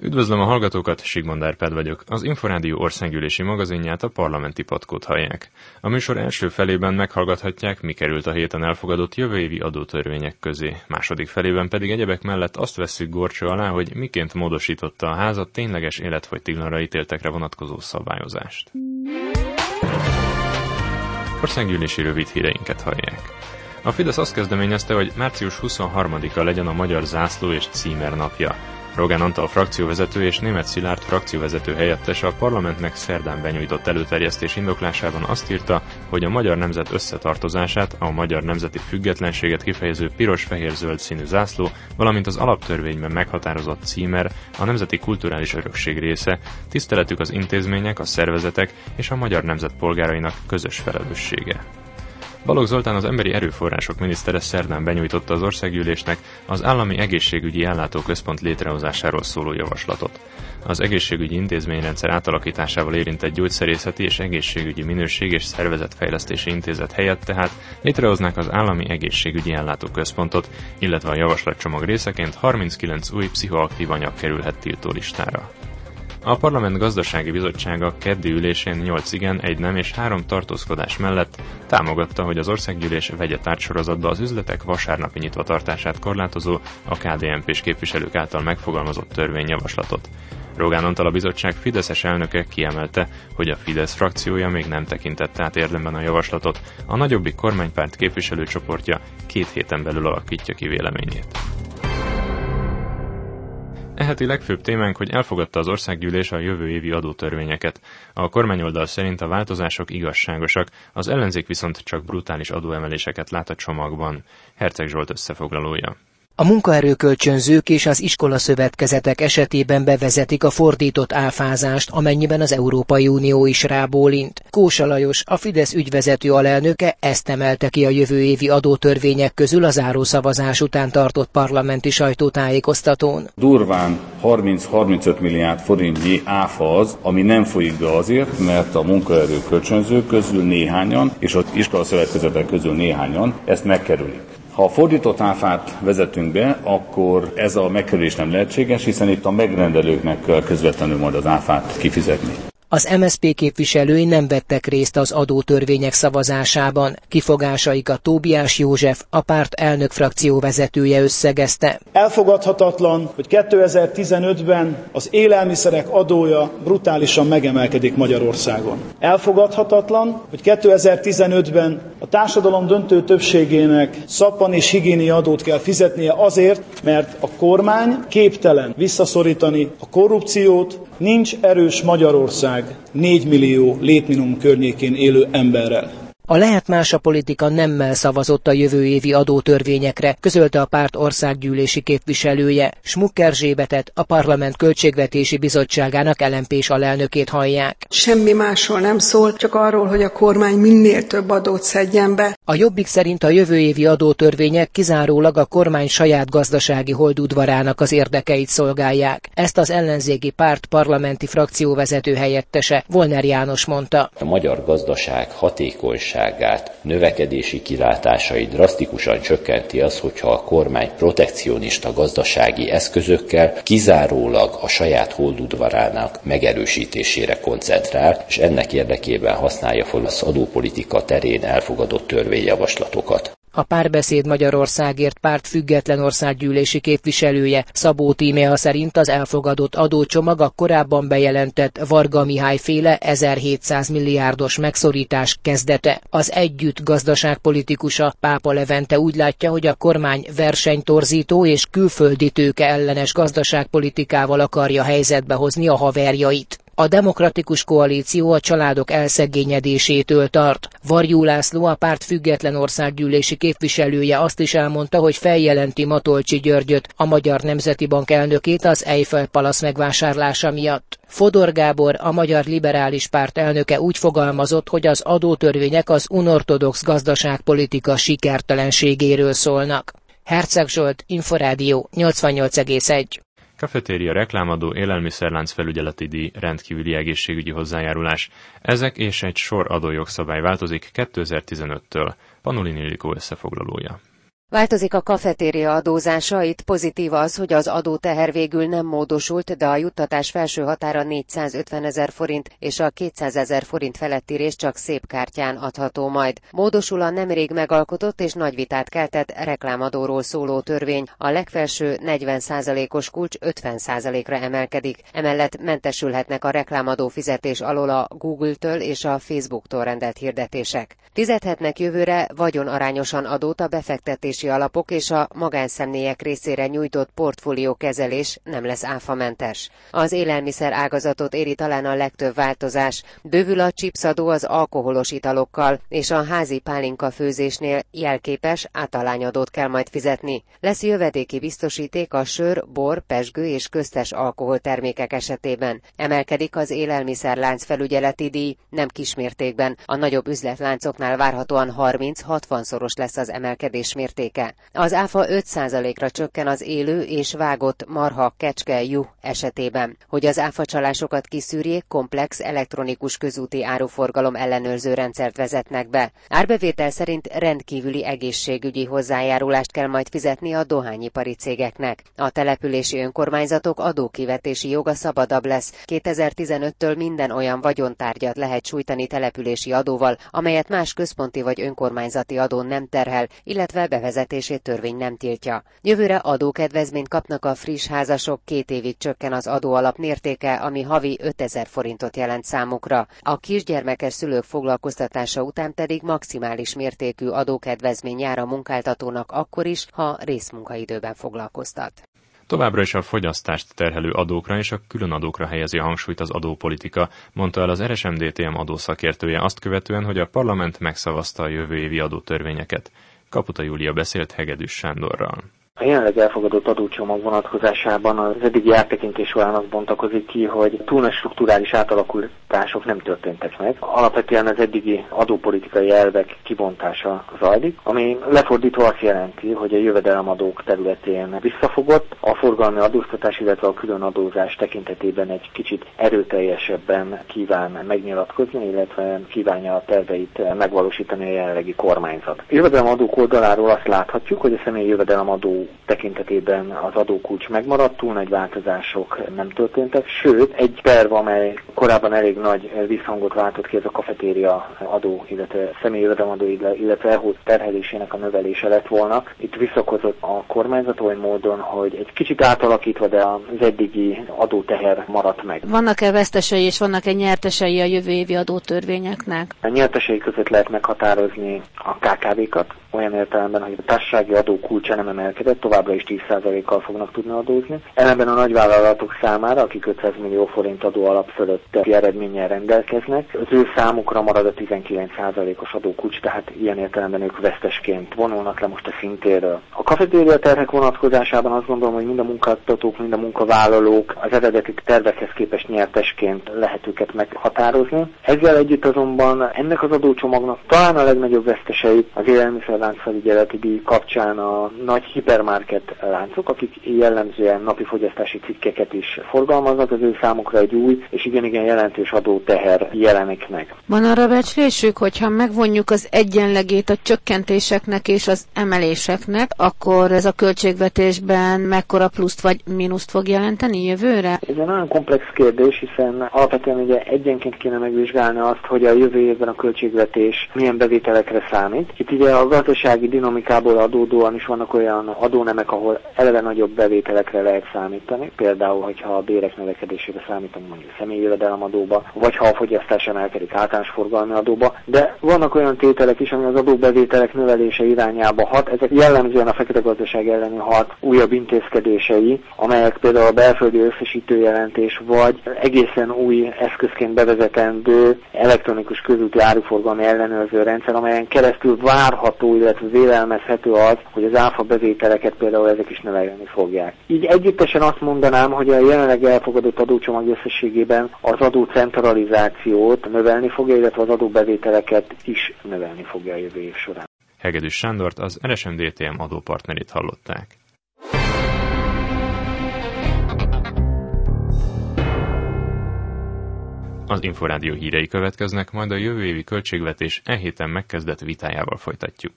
Üdvözlöm a hallgatókat, Sigmond Árpád vagyok. Az Inforádió országgyűlési magazinját a parlamenti patkót hallják. A műsor első felében meghallgathatják, mi került a héten elfogadott jövő évi adótörvények közé. Második felében pedig egyebek mellett azt vesszük gorcső alá, hogy miként módosította a házat tényleges életfogytiglanra ítéltekre vonatkozó szabályozást. Országgyűlési rövid híreinket hallják. A Fidesz azt kezdeményezte, hogy március 23-a legyen a magyar zászló és címer napja. Rogán Antal frakcióvezető és német Szilárd frakcióvezető helyettes a parlamentnek szerdán benyújtott előterjesztés indoklásában azt írta, hogy a magyar nemzet összetartozását, a magyar nemzeti függetlenséget kifejező piros-fehér-zöld színű zászló, valamint az alaptörvényben meghatározott címer a nemzeti kulturális örökség része, tiszteletük az intézmények, a szervezetek és a magyar nemzet polgárainak közös felelőssége. Balogh Zoltán az emberi erőforrások minisztere szerdán benyújtotta az országgyűlésnek az állami egészségügyi ellátóközpont létrehozásáról szóló javaslatot. Az egészségügyi intézményrendszer átalakításával érintett gyógyszerészeti és egészségügyi minőség és szervezetfejlesztési intézet helyett tehát létrehoznák az állami egészségügyi ellátóközpontot, illetve a javaslatcsomag részeként 39 új pszichoaktív anyag kerülhet tiltó listára. A Parlament Gazdasági Bizottsága keddi ülésén 8 igen, egy nem és három tartózkodás mellett támogatta, hogy az országgyűlés vegye tárgysorozatba az üzletek vasárnapi nyitvatartását korlátozó, a KDNP-s képviselők által megfogalmazott törvényjavaslatot. Rogán Antal a bizottság Fideszes elnöke kiemelte, hogy a Fidesz frakciója még nem tekintette át érdemben a javaslatot, a nagyobbik kormánypárt képviselőcsoportja két héten belül alakítja ki véleményét. Eheti legfőbb témánk, hogy elfogadta az országgyűlés a jövő évi adótörvényeket. A kormányoldal szerint a változások igazságosak, az ellenzék viszont csak brutális adóemeléseket lát a csomagban. Herceg Zsolt összefoglalója. A munkaerőkölcsönzők és az iskolaszövetkezetek esetében bevezetik a fordított áfázást, amennyiben az Európai Unió is rábólint. Kósa Lajos, a Fidesz ügyvezető alelnöke ezt emelte ki a jövő évi adótörvények közül a zárószavazás után tartott parlamenti sajtótájékoztatón. Durván 30-35 milliárd forintnyi áfa az, ami nem folyik be azért, mert a munkaerőkölcsönzők közül néhányan, és az iskolaszövetkezetek közül néhányan ezt megkerülik. Ha a fordított áfát vezetünk be, akkor ez a megkerülés nem lehetséges, hiszen itt a megrendelőknek kell közvetlenül majd az áfát kifizetni. Az MSZP képviselői nem vettek részt az adótörvények szavazásában. Kifogásaikat Tóbiás József, a párt elnök frakció vezetője összegezte. Elfogadhatatlan, hogy 2015-ben az élelmiszerek adója brutálisan megemelkedik Magyarországon. Elfogadhatatlan, hogy 2015-ben a társadalom döntő többségének szappan és higiéni adót kell fizetnie azért, mert a kormány képtelen visszaszorítani a korrupciót, nincs erős Magyarország 4 millió létminimum környékén élő emberrel. A lehet más a politika nemmel szavazott a jövő évi adótörvényekre, közölte a párt országgyűlési képviselője. Smukker Zsébetet, a Parlament Költségvetési Bizottságának lmp alelnökét hallják. Semmi másról nem szól, csak arról, hogy a kormány minél több adót szedjen be. A Jobbik szerint a jövő évi adótörvények kizárólag a kormány saját gazdasági holdudvarának az érdekeit szolgálják. Ezt az ellenzéki párt parlamenti frakcióvezető helyettese Volner János mondta. A magyar gazdaság hatékonyság gazdaságát, növekedési kilátásai drasztikusan csökkenti az, hogyha a kormány protekcionista gazdasági eszközökkel kizárólag a saját holdudvarának megerősítésére koncentrál, és ennek érdekében használja fel az adópolitika terén elfogadott törvényjavaslatokat. A párbeszéd Magyarországért párt független országgyűlési képviselője Szabó Tímea szerint az elfogadott adócsomag a korábban bejelentett Varga Mihály féle 1700 milliárdos megszorítás kezdete. Az együtt gazdaságpolitikusa Pápa Levente úgy látja, hogy a kormány versenytorzító és külföldi tőke ellenes gazdaságpolitikával akarja helyzetbe hozni a haverjait. A demokratikus koalíció a családok elszegényedésétől tart. Varjú László, a párt független országgyűlési képviselője azt is elmondta, hogy feljelenti Matolcsi Györgyöt, a Magyar Nemzeti Bank elnökét az Eiffel Palace megvásárlása miatt. Fodor Gábor, a Magyar Liberális Párt elnöke úgy fogalmazott, hogy az adótörvények az unortodox gazdaságpolitika sikertelenségéről szólnak. Herceg Zsolt, Inforádió 88,1 Kafetéria reklámadó, élelmiszerlánc felügyeleti díj, rendkívüli egészségügyi hozzájárulás. Ezek és egy sor adójogszabály változik 2015-től. Panolini Ildikó összefoglalója. Változik a kafetéria adózása, itt pozitív az, hogy az adóteher végül nem módosult, de a juttatás felső határa 450 ezer forint és a 200 ezer forint feletti rész csak szép kártyán adható majd. Módosul a nemrég megalkotott és nagy vitát keltett reklámadóról szóló törvény, a legfelső 40%-os kulcs 50%-ra emelkedik, emellett mentesülhetnek a reklámadó fizetés alól a Google-től és a Facebook-tól rendelt hirdetések. Fizethetnek jövőre vagyonarányosan adót a befektetés befektetési alapok és a magánszemélyek részére nyújtott portfóliókezelés nem lesz áfamentes. Az élelmiszer ágazatot éri talán a legtöbb változás. Bővül a csipszadó az alkoholos italokkal, és a házi pálinka főzésnél jelképes általányadót kell majd fizetni. Lesz jövedéki biztosíték a sör, bor, pesgő és köztes alkoholtermékek esetében. Emelkedik az élelmiszerlánc felügyeleti díj, nem kismértékben. A nagyobb üzletláncoknál várhatóan 30-60 szoros lesz az emelkedés mérték értéke. Az áfa 5%-ra csökken az élő és vágott marha, kecske, juh esetében. Hogy az áfa csalásokat kiszűrjék, komplex elektronikus közúti áruforgalom ellenőrző rendszert vezetnek be. Árbevétel szerint rendkívüli egészségügyi hozzájárulást kell majd fizetni a dohányipari cégeknek. A települési önkormányzatok adókivetési joga szabadabb lesz. 2015-től minden olyan vagyontárgyat lehet sújtani települési adóval, amelyet más központi vagy önkormányzati adón nem terhel, illetve bevezet bevezetését törvény nem tiltja. Jövőre adókedvezményt kapnak a friss házasok, két évig csökken az adóalap mértéke, ami havi 5000 forintot jelent számukra. A kisgyermekes szülők foglalkoztatása után pedig maximális mértékű adókedvezmény jár a munkáltatónak akkor is, ha részmunkaidőben foglalkoztat. Továbbra is a fogyasztást terhelő adókra és a külön adókra helyezi a hangsúlyt az adópolitika, mondta el az RSMDTM adószakértője azt követően, hogy a parlament megszavazta a jövő évi adótörvényeket. Kaputa Júlia beszélt Hegedűs Sándorral. A jelenleg elfogadott adócsomag vonatkozásában az eddigi áttekintés során az bontakozik ki, hogy túl nagy strukturális átalakulások nem történtek meg. Alapvetően az eddigi adópolitikai elvek kibontása zajlik, ami lefordítva azt jelenti, hogy a jövedelemadók területén visszafogott, a forgalmi adóztatás, illetve a külön adózás tekintetében egy kicsit erőteljesebben kíván megnyilatkozni, illetve kívánja a terveit megvalósítani a jelenlegi kormányzat. Jövedelemadók oldaláról azt láthatjuk, hogy a személyi jövedelemadó tekintetében az adókulcs megmaradt, túl nagy változások nem történtek, sőt, egy terv, amely korábban elég nagy visszhangot váltott ki, ez a kafetéria adó, illetve személyjövedelemadó, illetve EHO terhelésének a növelése lett volna. Itt visszakozott a kormányzat oly módon, hogy egy kicsit átalakítva, de az eddigi adóteher maradt meg. Vannak-e vesztesei és vannak-e nyertesei a jövő évi adótörvényeknek? A nyertesei között lehet meghatározni a KKV-kat, olyan értelemben, hogy a társasági adó kulcsa nem emelkedett, továbbra is 10%-kal fognak tudni adózni. Ellenben a nagyvállalatok számára, akik 500 millió forint adó alap fölötti eredménnyel rendelkeznek, az ő számukra marad a 19%-os adókulcs, tehát ilyen értelemben ők vesztesként vonulnak le most a szintéről. A kafetéria terhek vonatkozásában azt gondolom, hogy mind a munkáltatók, mind a munkavállalók az eredeti tervekhez képest nyertesként lehet őket meghatározni. Ezzel együtt azonban ennek az adócsomagnak talán a legnagyobb vesztesei az élelmiszer láncfelügyeleti díj kapcsán a nagy hipermarket láncok, akik jellemzően napi fogyasztási cikkeket is forgalmaznak, az ő számukra egy új és igen-igen jelentős adóteher jelenik meg. Van arra becslésük, hogyha megvonjuk az egyenlegét a csökkentéseknek és az emeléseknek, akkor ez a költségvetésben mekkora pluszt vagy mínuszt fog jelenteni jövőre? Ez egy nagyon komplex kérdés, hiszen alapvetően ugye egyenként kéne megvizsgálni azt, hogy a jövő évben a költségvetés milyen bevételekre számít. Itt ugye a gazdasági dinamikából adódóan is vannak olyan adónemek, ahol eleve nagyobb bevételekre lehet számítani, például, hogyha a bérek növekedésére számítunk mondjuk személyi jövedelemadóba, vagy ha a fogyasztás emelkedik általános forgalmi adóba, de vannak olyan tételek is, ami az adóbevételek növelése irányába hat, ezek jellemzően a fekete gazdaság elleni hat újabb intézkedései, amelyek például a belföldi összesítőjelentés, vagy egészen új eszközként bevezetendő elektronikus közúti áruforgalmi ellenőrző rendszer, amelyen keresztül várható, illetve vélelmezhető az, hogy az áfa bevételeket például ezek is növelni fogják. Így együttesen azt mondanám, hogy a jelenleg elfogadott adócsomag összességében az adó centralizációt növelni fogja, illetve az adóbevételeket is növelni fogja a jövő év során. Hegedűs Sándort, az RSMDTM adópartnerét hallották. Az Inforádió hírei következnek, majd a jövő évi költségvetés e héten megkezdett vitájával folytatjuk.